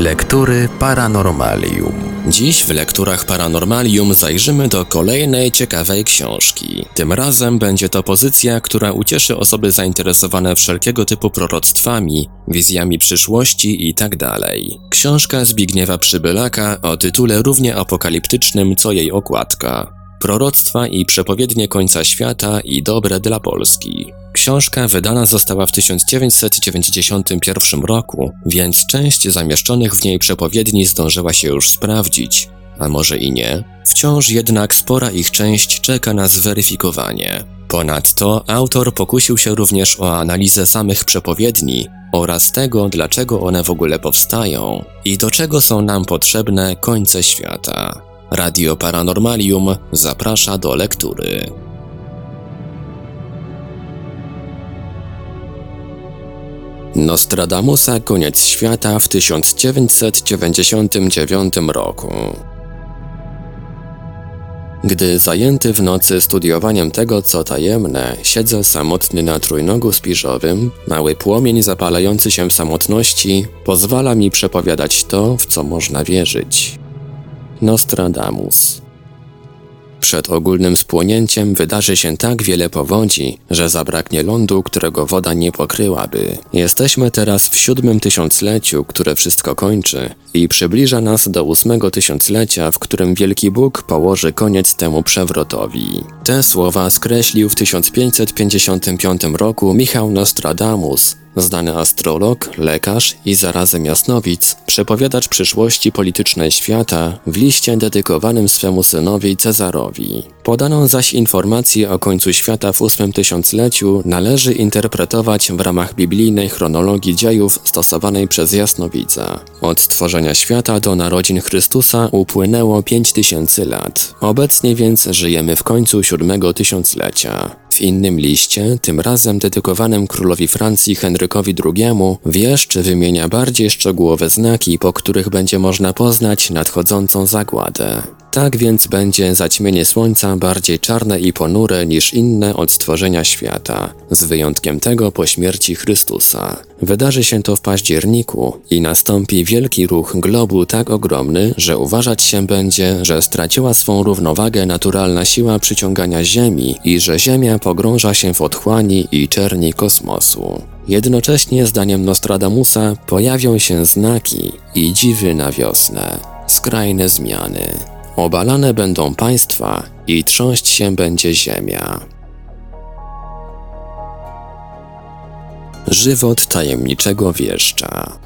Lektury Paranormalium. Dziś w lekturach Paranormalium zajrzymy do kolejnej ciekawej książki. Tym razem będzie to pozycja, która ucieszy osoby zainteresowane wszelkiego typu proroctwami, wizjami przyszłości itd. Tak Książka Zbigniewa Przybylaka o tytule równie apokaliptycznym co jej okładka. Proroctwa i przepowiednie końca świata i dobre dla Polski. Książka wydana została w 1991 roku, więc część zamieszczonych w niej przepowiedni zdążyła się już sprawdzić, a może i nie. Wciąż jednak spora ich część czeka na zweryfikowanie. Ponadto autor pokusił się również o analizę samych przepowiedni oraz tego, dlaczego one w ogóle powstają i do czego są nam potrzebne końce świata. Radio Paranormalium zaprasza do lektury. Nostradamusa Koniec świata w 1999 roku. Gdy zajęty w nocy studiowaniem tego, co tajemne, siedzę samotny na trójnogu spiżowym, mały płomień zapalający się w samotności pozwala mi przepowiadać to, w co można wierzyć. Nostradamus przed ogólnym spłonięciem wydarzy się tak wiele powodzi, że zabraknie lądu, którego woda nie pokryłaby. Jesteśmy teraz w siódmym tysiącleciu, które wszystko kończy i przybliża nas do ósmego tysiąclecia, w którym Wielki Bóg położy koniec temu przewrotowi. Te słowa skreślił w 1555 roku Michał Nostradamus, Znany astrolog, lekarz i zarazem jasnowic, przepowiadacz przyszłości politycznej świata w liście dedykowanym swemu synowi Cezarowi. Podaną zaś informację o końcu świata w ósmym tysiącleciu należy interpretować w ramach biblijnej chronologii dziejów stosowanej przez jasnowidza. Od stworzenia świata do narodzin Chrystusa upłynęło pięć tysięcy lat. Obecnie więc żyjemy w końcu siódmego tysiąclecia. W innym liście, tym razem dedykowanym królowi Francji Henrykowi II, wieszcz wymienia bardziej szczegółowe znaki, po których będzie można poznać nadchodzącą zagładę. Tak więc będzie zaćmienie słońca bardziej czarne i ponure niż inne od stworzenia świata, z wyjątkiem tego po śmierci Chrystusa. Wydarzy się to w październiku i nastąpi wielki ruch globu tak ogromny, że uważać się będzie, że straciła swą równowagę naturalna siła przyciągania Ziemi i że Ziemia pogrąża się w otchłani i czerni kosmosu. Jednocześnie, zdaniem Nostradamusa, pojawią się znaki i dziwy na wiosnę. Skrajne zmiany. Obalane będą państwa i trząść się będzie ziemia. Żywot tajemniczego wieszcza.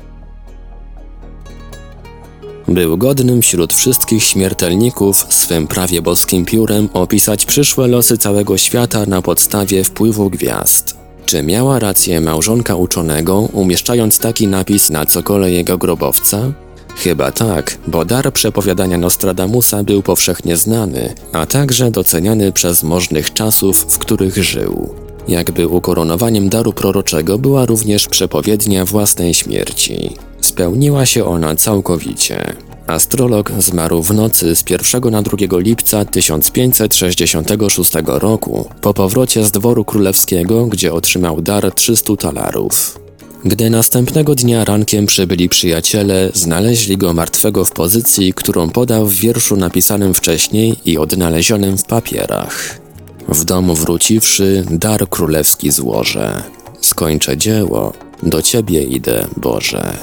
Był godnym wśród wszystkich śmiertelników swym prawie boskim piórem opisać przyszłe losy całego świata na podstawie wpływu gwiazd. Czy miała rację małżonka uczonego, umieszczając taki napis na cokole jego grobowca? Chyba tak, bo dar przepowiadania Nostradamusa był powszechnie znany, a także doceniany przez możnych czasów, w których żył. Jakby ukoronowaniem daru proroczego była również przepowiednia własnej śmierci. Spełniła się ona całkowicie. Astrolog zmarł w nocy z 1 na 2 lipca 1566 roku po powrocie z dworu królewskiego, gdzie otrzymał dar 300 talarów. Gdy następnego dnia rankiem przybyli przyjaciele, znaleźli go martwego w pozycji, którą podał w wierszu napisanym wcześniej i odnalezionym w papierach. W domu wróciwszy, dar królewski złożę. Skończę dzieło, do Ciebie idę, Boże.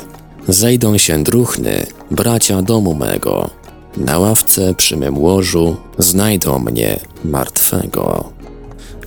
Zejdą się druchny, bracia domu mego. Na ławce przy mym łożu znajdą mnie martwego.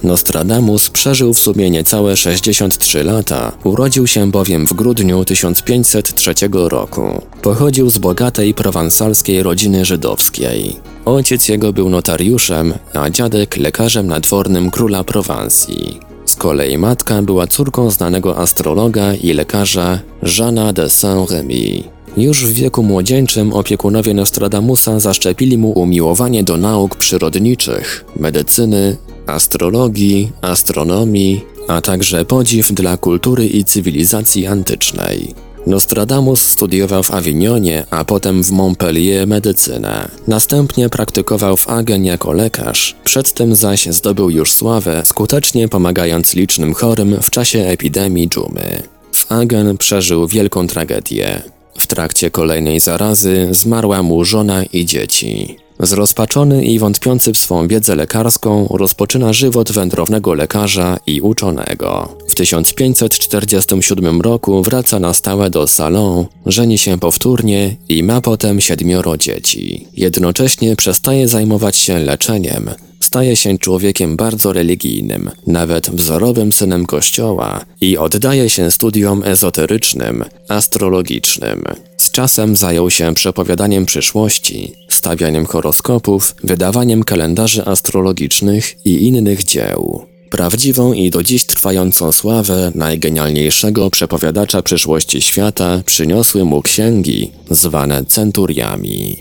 Nostradamus przeżył w sumie niecałe 63 lata, urodził się bowiem w grudniu 1503 roku. Pochodził z bogatej prowansalskiej rodziny żydowskiej. Ojciec jego był notariuszem, a dziadek lekarzem nadwornym króla Prowansji. Z kolei matka była córką znanego astrologa i lekarza Jeana de Saint-Remy. Już w wieku młodzieńczym opiekunowie Nostradamusa zaszczepili mu umiłowanie do nauk przyrodniczych, medycyny, astrologii, astronomii, a także podziw dla kultury i cywilizacji antycznej. Nostradamus studiował w Awinionie, a potem w Montpellier medycynę. Następnie praktykował w Agen jako lekarz, przedtem zaś zdobył już sławę, skutecznie pomagając licznym chorym w czasie epidemii dżumy. W Agen przeżył wielką tragedię. W trakcie kolejnej zarazy zmarła mu żona i dzieci. Zrozpaczony i wątpiący w swą wiedzę lekarską, rozpoczyna żywot wędrownego lekarza i uczonego. W 1547 roku wraca na stałe do Salon, żeni się powtórnie i ma potem siedmioro dzieci. Jednocześnie przestaje zajmować się leczeniem, staje się człowiekiem bardzo religijnym, nawet wzorowym synem Kościoła i oddaje się studiom ezoterycznym, astrologicznym. Z czasem zajął się przepowiadaniem przyszłości, stawianiem horoskopów, wydawaniem kalendarzy astrologicznych i innych dzieł. Prawdziwą i do dziś trwającą sławę najgenialniejszego przepowiadacza przyszłości świata przyniosły mu księgi, zwane centuriami.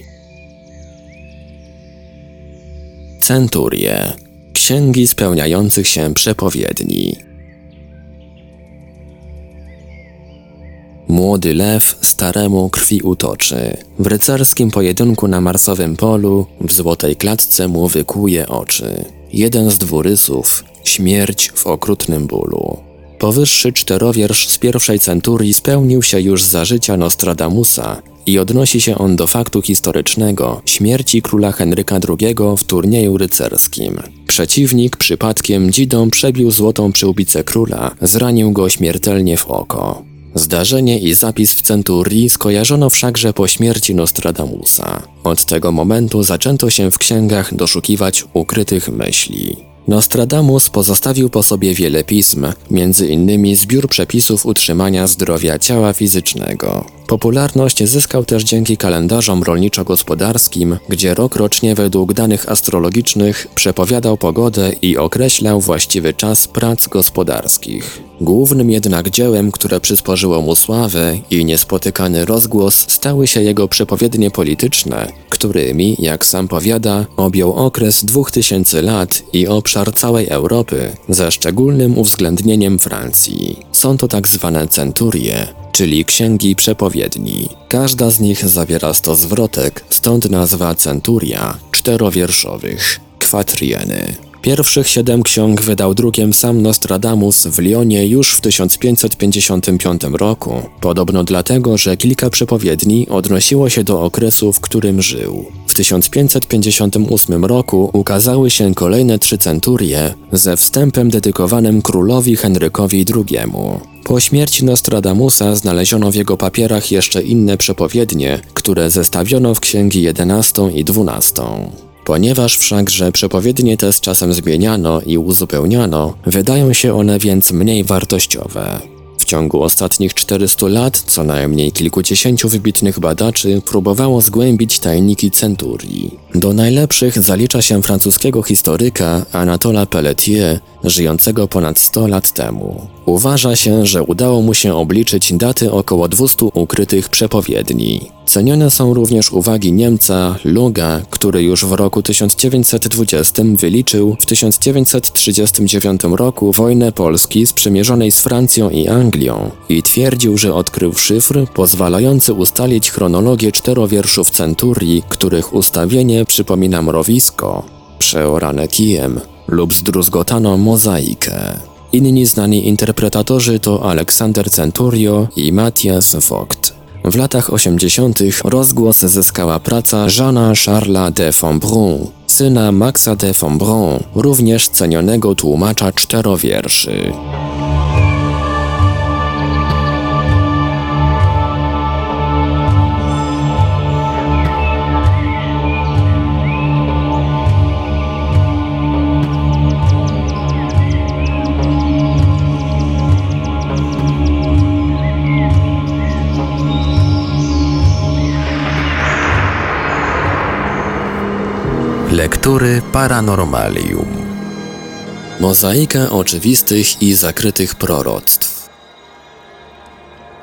Centurie księgi spełniających się przepowiedni. Młody lew staremu krwi utoczy. W rycerskim pojedynku na marsowym polu w złotej klatce mu wykuje oczy. Jeden z dwurysów śmierć w okrutnym bólu. Powyższy czterowiersz z pierwszej centurii spełnił się już za życia Nostradamusa i odnosi się on do faktu historycznego śmierci króla Henryka II w turnieju rycerskim. Przeciwnik przypadkiem dzidą przebił złotą przyłbicę króla, zranił go śmiertelnie w oko. Zdarzenie i zapis w centurii skojarzono wszakże po śmierci Nostradamusa. Od tego momentu zaczęto się w księgach doszukiwać ukrytych myśli. Nostradamus pozostawił po sobie wiele pism, między innymi zbiór przepisów utrzymania zdrowia ciała fizycznego. Popularność zyskał też dzięki kalendarzom rolniczo-gospodarskim, gdzie rokrocznie według danych astrologicznych przepowiadał pogodę i określał właściwy czas prac gospodarskich. Głównym jednak dziełem, które przysporzyło mu sławę i niespotykany rozgłos stały się jego przepowiednie polityczne, którymi, jak sam powiada, objął okres 2000 lat i obszar całej Europy, ze szczególnym uwzględnieniem Francji. Są to tak zwane centurie, czyli księgi przepowiedni. Każda z nich zawiera sto zwrotek, stąd nazwa centuria czterowierszowych, kwatrieny. Pierwszych siedem ksiąg wydał drukiem sam Nostradamus w Lyonie już w 1555 roku, podobno dlatego, że kilka przepowiedni odnosiło się do okresu, w którym żył. W 1558 roku ukazały się kolejne trzy centurie ze wstępem dedykowanym królowi Henrykowi II. Po śmierci Nostradamusa znaleziono w jego papierach jeszcze inne przepowiednie, które zestawiono w księgi 11 i 12. Ponieważ wszakże przepowiednie te z czasem zmieniano i uzupełniano, wydają się one więc mniej wartościowe. W ciągu ostatnich 400 lat co najmniej kilkudziesięciu wybitnych badaczy próbowało zgłębić tajniki centurii. Do najlepszych zalicza się francuskiego historyka Anatola Pelletier, żyjącego ponad 100 lat temu. Uważa się, że udało mu się obliczyć daty około 200 ukrytych przepowiedni. Cenione są również uwagi Niemca Luga, który już w roku 1920 wyliczył w 1939 roku wojnę Polski sprzymierzonej z Francją i Anglią i twierdził, że odkrył szyfr pozwalający ustalić chronologię czterowierszów centurii, których ustawienie przypomina mrowisko, przeorane kijem lub zdruzgotano mozaikę. Inni znani interpretatorzy to Aleksander Centurio i Matthias Vogt. W latach 80. rozgłos zyskała praca Jeana Charlesa de Fombron, syna Maxa de Fombron, również cenionego tłumacza czterowierszy. Lektury Paranormalium. Mozaika oczywistych i zakrytych proroctw.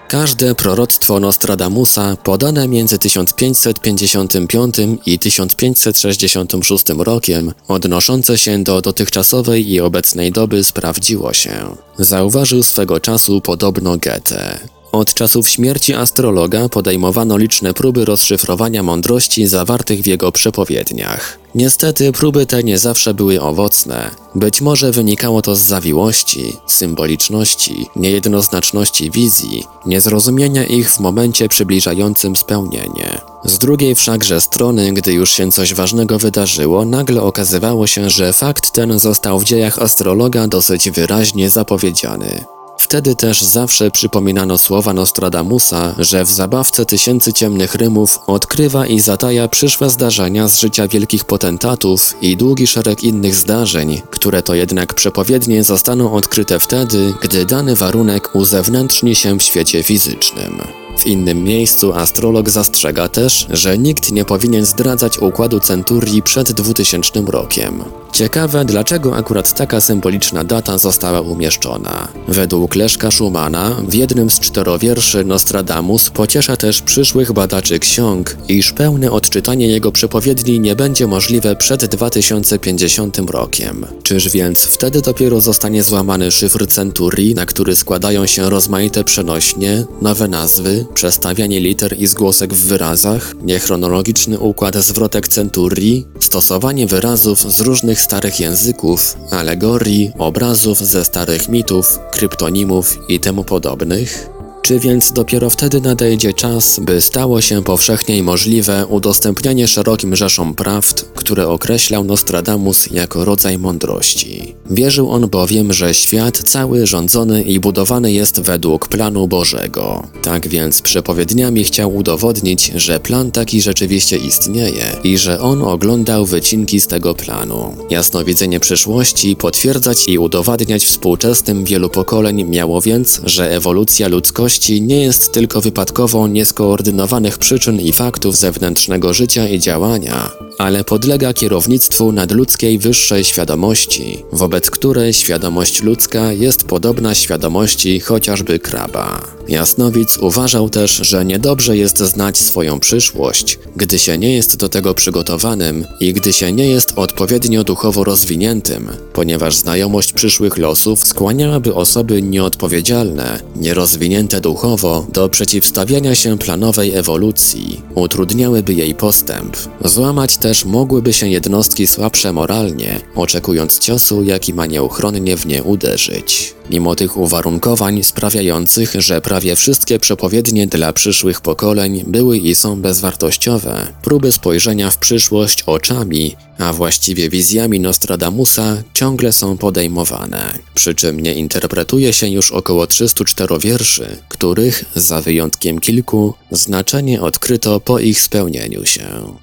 Każde proroctwo Nostradamusa podane między 1555 i 1566 rokiem, odnoszące się do dotychczasowej i obecnej doby, sprawdziło się. Zauważył swego czasu podobno Goethe. Od czasów śmierci astrologa podejmowano liczne próby rozszyfrowania mądrości zawartych w jego przepowiedniach. Niestety próby te nie zawsze były owocne. Być może wynikało to z zawiłości, symboliczności, niejednoznaczności wizji, niezrozumienia ich w momencie przybliżającym spełnienie. Z drugiej wszakże strony, gdy już się coś ważnego wydarzyło, nagle okazywało się, że fakt ten został w dziejach astrologa dosyć wyraźnie zapowiedziany. Wtedy też zawsze przypominano słowa Nostradamusa, że w zabawce tysięcy ciemnych rymów odkrywa i zataja przyszłe zdarzenia z życia wielkich potentatów i długi szereg innych zdarzeń, które to jednak przepowiednie zostaną odkryte wtedy, gdy dany warunek uzewnętrzni się w świecie fizycznym. W innym miejscu astrolog zastrzega też, że nikt nie powinien zdradzać układu centurii przed 2000 rokiem. Ciekawe, dlaczego akurat taka symboliczna data została umieszczona. Według Leszka Schumana w jednym z czterowierszy Nostradamus pociesza też przyszłych badaczy ksiąg, iż pełne odczytanie jego przepowiedni nie będzie możliwe przed 2050 rokiem. Czyż więc wtedy dopiero zostanie złamany szyfr centurii, na który składają się rozmaite przenośnie, nowe nazwy, przestawianie liter i zgłosek w wyrazach, niechronologiczny układ zwrotek centurii, stosowanie wyrazów z różnych starych języków, alegorii, obrazów ze starych mitów, kryptonimów i temu podobnych? Czy więc dopiero wtedy nadejdzie czas, by stało się powszechnie możliwe udostępnianie szerokim rzeszom prawd, które określał Nostradamus jako rodzaj mądrości? Wierzył on bowiem, że świat cały rządzony i budowany jest według planu Bożego. Tak więc przepowiedniami chciał udowodnić, że plan taki rzeczywiście istnieje i że on oglądał wycinki z tego planu. Jasnowidzenie przyszłości potwierdzać i udowadniać współczesnym wielu pokoleń miało więc, że ewolucja ludzkości nie jest tylko wypadkową nieskoordynowanych przyczyn i faktów zewnętrznego życia i działania, ale podlega kierownictwu nadludzkiej wyższej świadomości, wobec której świadomość ludzka jest podobna świadomości chociażby kraba. Jasnowic uważał też, że niedobrze jest znać swoją przyszłość, gdy się nie jest do tego przygotowanym i gdy się nie jest odpowiednio duchowo rozwiniętym, ponieważ znajomość przyszłych losów skłaniałaby osoby nieodpowiedzialne, nierozwinięte duchowo do przeciwstawiania się planowej ewolucji, utrudniałyby jej postęp. Złamać też mogłyby się jednostki słabsze moralnie, oczekując ciosu, jaki ma nieuchronnie w nie uderzyć. Mimo tych uwarunkowań sprawiających, że prawie wszystkie przepowiednie dla przyszłych pokoleń były i są bezwartościowe, próby spojrzenia w przyszłość oczami, a właściwie wizjami Nostradamusa ciągle są podejmowane. Przy czym nie interpretuje się już około 304 wierszy, których, za wyjątkiem kilku, znaczenie odkryto po ich spełnieniu się.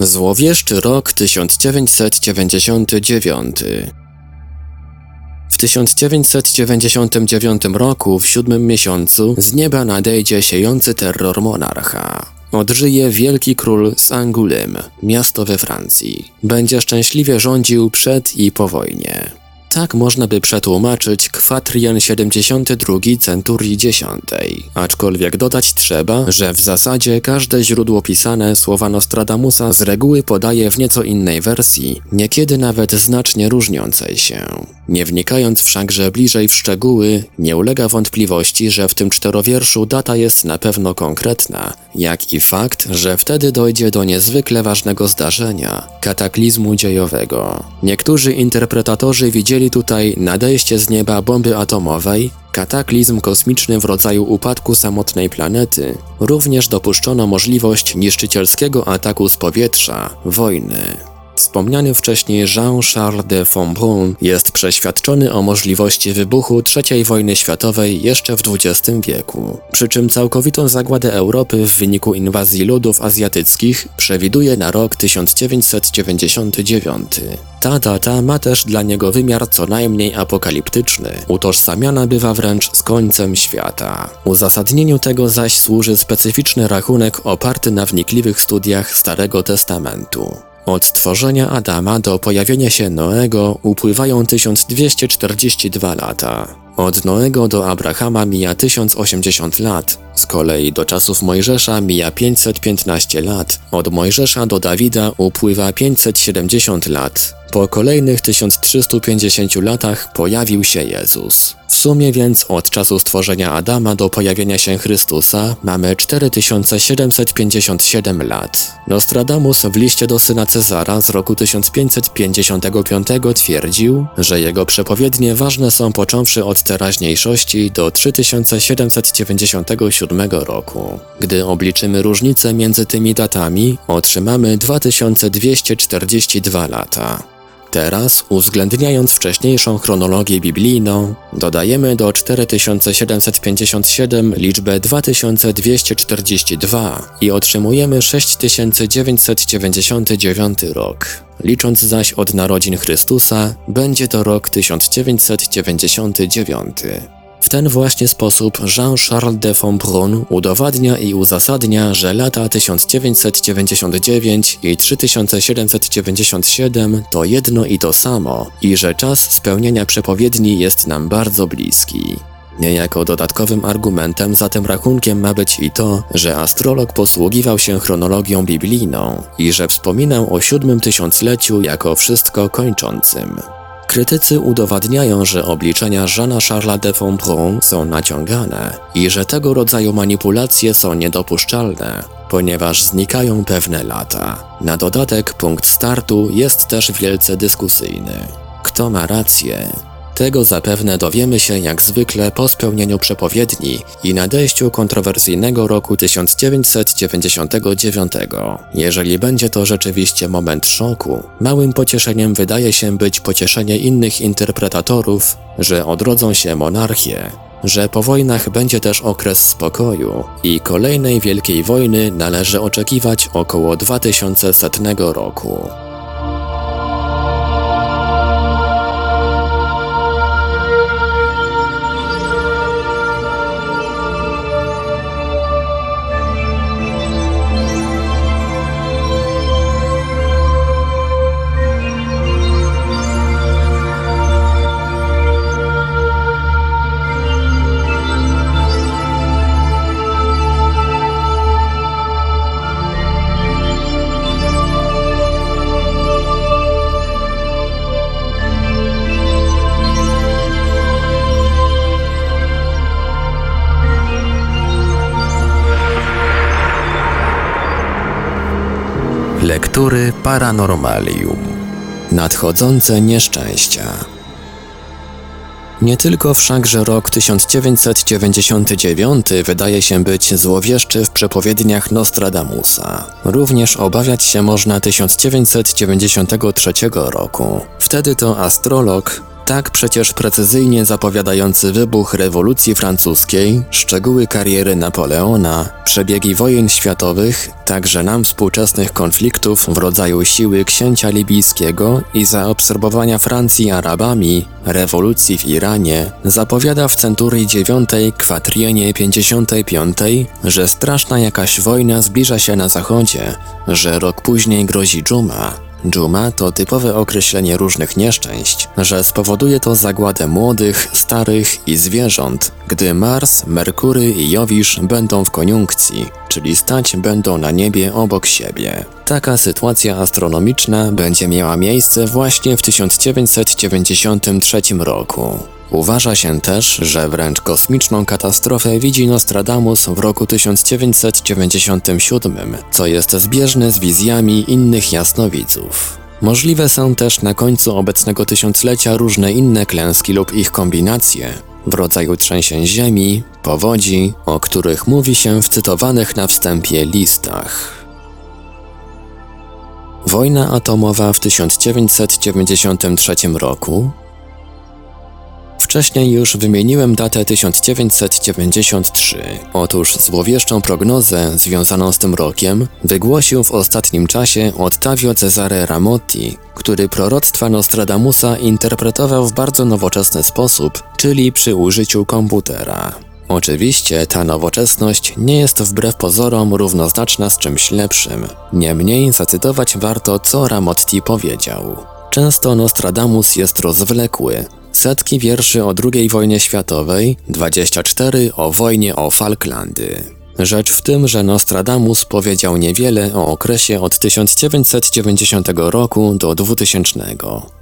Złowieszczy rok 1999 W 1999 roku, w siódmym miesiącu, z nieba nadejdzie siejący terror monarcha. Odżyje wielki król z Angulem, miasto we Francji. Będzie szczęśliwie rządził przed i po wojnie. Tak można by przetłumaczyć kwatrian 72 centurii 10. Aczkolwiek dodać trzeba, że w zasadzie każde źródło pisane słowa Nostradamusa z reguły podaje w nieco innej wersji, niekiedy nawet znacznie różniącej się. Nie wnikając wszakże bliżej w szczegóły, nie ulega wątpliwości, że w tym czterowierszu data jest na pewno konkretna, jak i fakt, że wtedy dojdzie do niezwykle ważnego zdarzenia kataklizmu dziejowego. Niektórzy interpretatorzy widzieli tutaj nadejście z nieba bomby atomowej, kataklizm kosmiczny w rodzaju upadku samotnej planety. Również dopuszczono możliwość niszczycielskiego ataku z powietrza, wojny. Wspomniany wcześniej Jean-Charles de Fombron jest przeświadczony o możliwości wybuchu III wojny światowej jeszcze w XX wieku. Przy czym całkowitą zagładę Europy w wyniku inwazji ludów azjatyckich przewiduje na rok 1999. Ta data ma też dla niego wymiar co najmniej apokaliptyczny, utożsamiana bywa wręcz z końcem świata. Uzasadnieniu tego zaś służy specyficzny rachunek oparty na wnikliwych studiach Starego Testamentu. Od stworzenia Adama do pojawienia się Noego upływają 1242 lata. Od Noego do Abrahama mija 1080 lat, z kolei do czasów Mojżesza mija 515 lat, od Mojżesza do Dawida upływa 570 lat. Po kolejnych 1350 latach pojawił się Jezus. W sumie więc od czasu stworzenia Adama do pojawienia się Chrystusa mamy 4757 lat. Nostradamus w liście do syna Cezara z roku 1555 twierdził, że jego przepowiednie ważne są począwszy od teraźniejszości do 3797 roku. Gdy obliczymy różnicę między tymi datami, otrzymamy 2242 lata. Teraz, uwzględniając wcześniejszą chronologię biblijną, dodajemy do 4757 liczbę 2242 i otrzymujemy 6999 rok. Licząc zaś od narodzin Chrystusa, będzie to rok 1999. W ten właśnie sposób Jean-Charles de Fontbrun udowadnia i uzasadnia, że lata 1999 i 3797 to jedno i to samo i że czas spełnienia przepowiedni jest nam bardzo bliski. Niejako dodatkowym argumentem za tym rachunkiem ma być i to, że astrolog posługiwał się chronologią biblijną i że wspominał o siódmym tysiącleciu jako wszystko kończącym. Krytycy udowadniają, że obliczenia Jeana Charlesa de Fontbrun są naciągane i że tego rodzaju manipulacje są niedopuszczalne, ponieważ znikają pewne lata. Na dodatek punkt startu jest też wielce dyskusyjny. Kto ma rację? Tego zapewne dowiemy się jak zwykle po spełnieniu przepowiedni i nadejściu kontrowersyjnego roku 1999. Jeżeli będzie to rzeczywiście moment szoku, małym pocieszeniem wydaje się być pocieszenie innych interpretatorów, że odrodzą się monarchie, że po wojnach będzie też okres spokoju i kolejnej wielkiej wojny należy oczekiwać około 2100 roku. Paranormalium. Nadchodzące nieszczęścia. Nie tylko wszakże rok 1999 wydaje się być złowieszczy w przepowiedniach Nostradamusa. Również obawiać się można 1993 roku. Wtedy to astrolog tak przecież precyzyjnie zapowiadający wybuch rewolucji francuskiej, szczegóły kariery Napoleona, przebiegi wojen światowych, także nam współczesnych konfliktów w rodzaju siły księcia libijskiego i zaobserwowania Francji Arabami, rewolucji w Iranie, zapowiada w centurii 9 kwatrienie 55, że straszna jakaś wojna zbliża się na zachodzie, że rok później grozi dżuma, Dżuma to typowe określenie różnych nieszczęść, że spowoduje to zagładę młodych, starych i zwierząt, gdy Mars, Merkury i Jowisz będą w koniunkcji, czyli stać będą na niebie obok siebie. Taka sytuacja astronomiczna będzie miała miejsce właśnie w 1993 roku. Uważa się też, że wręcz kosmiczną katastrofę widzi Nostradamus w roku 1997, co jest zbieżne z wizjami innych jasnowidzów. Możliwe są też na końcu obecnego tysiąclecia różne inne klęski lub ich kombinacje, w rodzaju trzęsień ziemi, powodzi, o których mówi się w cytowanych na wstępie listach. Wojna atomowa w 1993 roku Wcześniej już wymieniłem datę 1993. Otóż złowieszczą prognozę związaną z tym rokiem wygłosił w ostatnim czasie Ottavio Cesare Ramotti, który proroctwa Nostradamusa interpretował w bardzo nowoczesny sposób, czyli przy użyciu komputera. Oczywiście ta nowoczesność nie jest wbrew pozorom równoznaczna z czymś lepszym. Niemniej zacytować warto, co Ramotti powiedział. Często Nostradamus jest rozwlekły. Setki wierszy o II wojnie światowej, 24 o wojnie o Falklandy. Rzecz w tym, że Nostradamus powiedział niewiele o okresie od 1990 roku do 2000.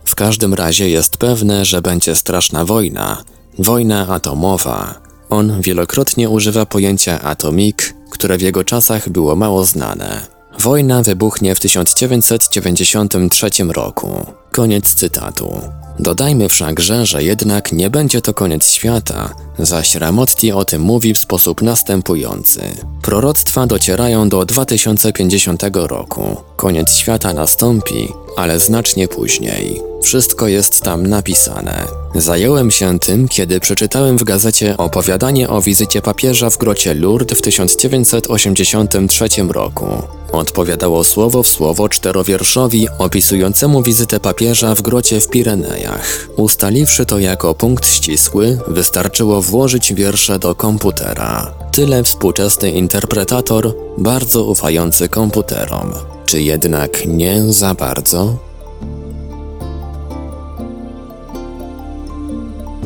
W każdym razie jest pewne, że będzie straszna wojna, wojna atomowa. On wielokrotnie używa pojęcia atomik, które w jego czasach było mało znane. Wojna wybuchnie w 1993 roku. Koniec cytatu. Dodajmy wszakże, że jednak nie będzie to koniec świata, zaś Ramotti o tym mówi w sposób następujący. Proroctwa docierają do 2050 roku. Koniec świata nastąpi, ale znacznie później. Wszystko jest tam napisane. Zająłem się tym, kiedy przeczytałem w gazecie opowiadanie o wizycie papieża w grocie Lourdes w 1983 roku. Odpowiadało słowo w słowo czterowierszowi opisującemu wizytę papieża w grocie w Pirenejach. Ustaliwszy to jako punkt ścisły, wystarczyło włożyć wiersze do komputera. Tyle współczesny interpretator, bardzo ufający komputerom. Czy jednak nie za bardzo?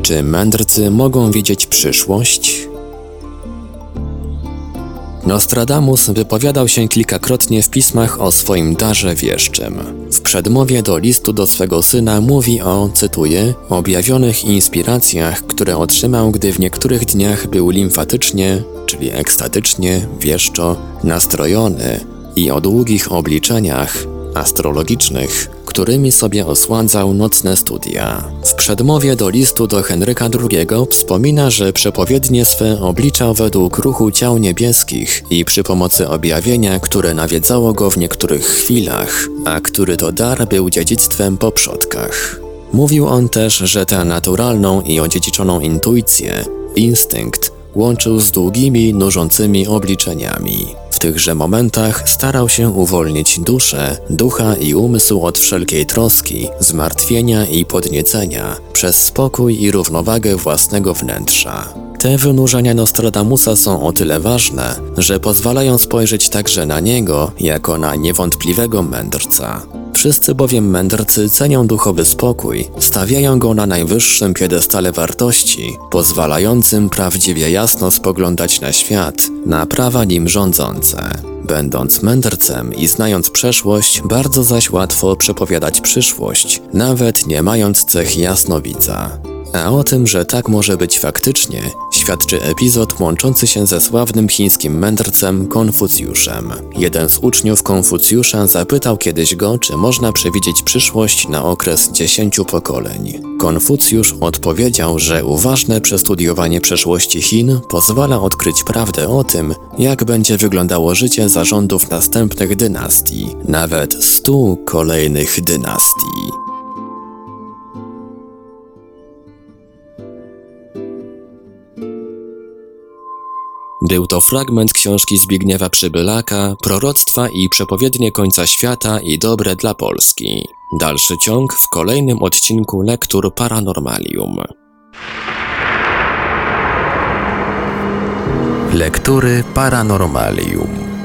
Czy mędrcy mogą widzieć przyszłość? Nostradamus wypowiadał się kilkakrotnie w pismach o swoim darze wieszczym. W przedmowie do listu do swego syna mówi o, cytuję, objawionych inspiracjach, które otrzymał, gdy w niektórych dniach był limfatycznie, czyli ekstatycznie, wieszczo, nastrojony i o długich obliczeniach astrologicznych, którymi sobie osładzał nocne studia. W przedmowie do listu do Henryka II wspomina, że przepowiednie swe obliczał według ruchu ciał niebieskich i przy pomocy objawienia, które nawiedzało go w niektórych chwilach, a który to dar był dziedzictwem po przodkach. Mówił on też, że tę naturalną i odziedziczoną intuicję, instynkt, łączył z długimi, nużącymi obliczeniami. W tychże momentach starał się uwolnić duszę, ducha i umysł od wszelkiej troski, zmartwienia i podniecenia, przez spokój i równowagę własnego wnętrza. Te wynurzenia Nostradamusa są o tyle ważne, że pozwalają spojrzeć także na niego jako na niewątpliwego mędrca. Wszyscy bowiem mędrcy cenią duchowy spokój, stawiają go na najwyższym piedestale wartości, pozwalającym prawdziwie jasno spoglądać na świat, na prawa nim rządzące. Będąc mędrcem i znając przeszłość, bardzo zaś łatwo przepowiadać przyszłość, nawet nie mając cech jasnowidza. A o tym, że tak może być faktycznie, świadczy epizod łączący się ze sławnym chińskim mędrcem Konfucjuszem. Jeden z uczniów Konfucjusza zapytał kiedyś go, czy można przewidzieć przyszłość na okres dziesięciu pokoleń. Konfucjusz odpowiedział, że uważne przestudiowanie przeszłości Chin pozwala odkryć prawdę o tym, jak będzie wyglądało życie zarządów następnych dynastii, nawet stu kolejnych dynastii. Był to fragment książki Zbigniewa Przybylaka, Proroctwa i przepowiednie końca świata i dobre dla Polski. Dalszy ciąg w kolejnym odcinku Lektur Paranormalium. Lektury Paranormalium.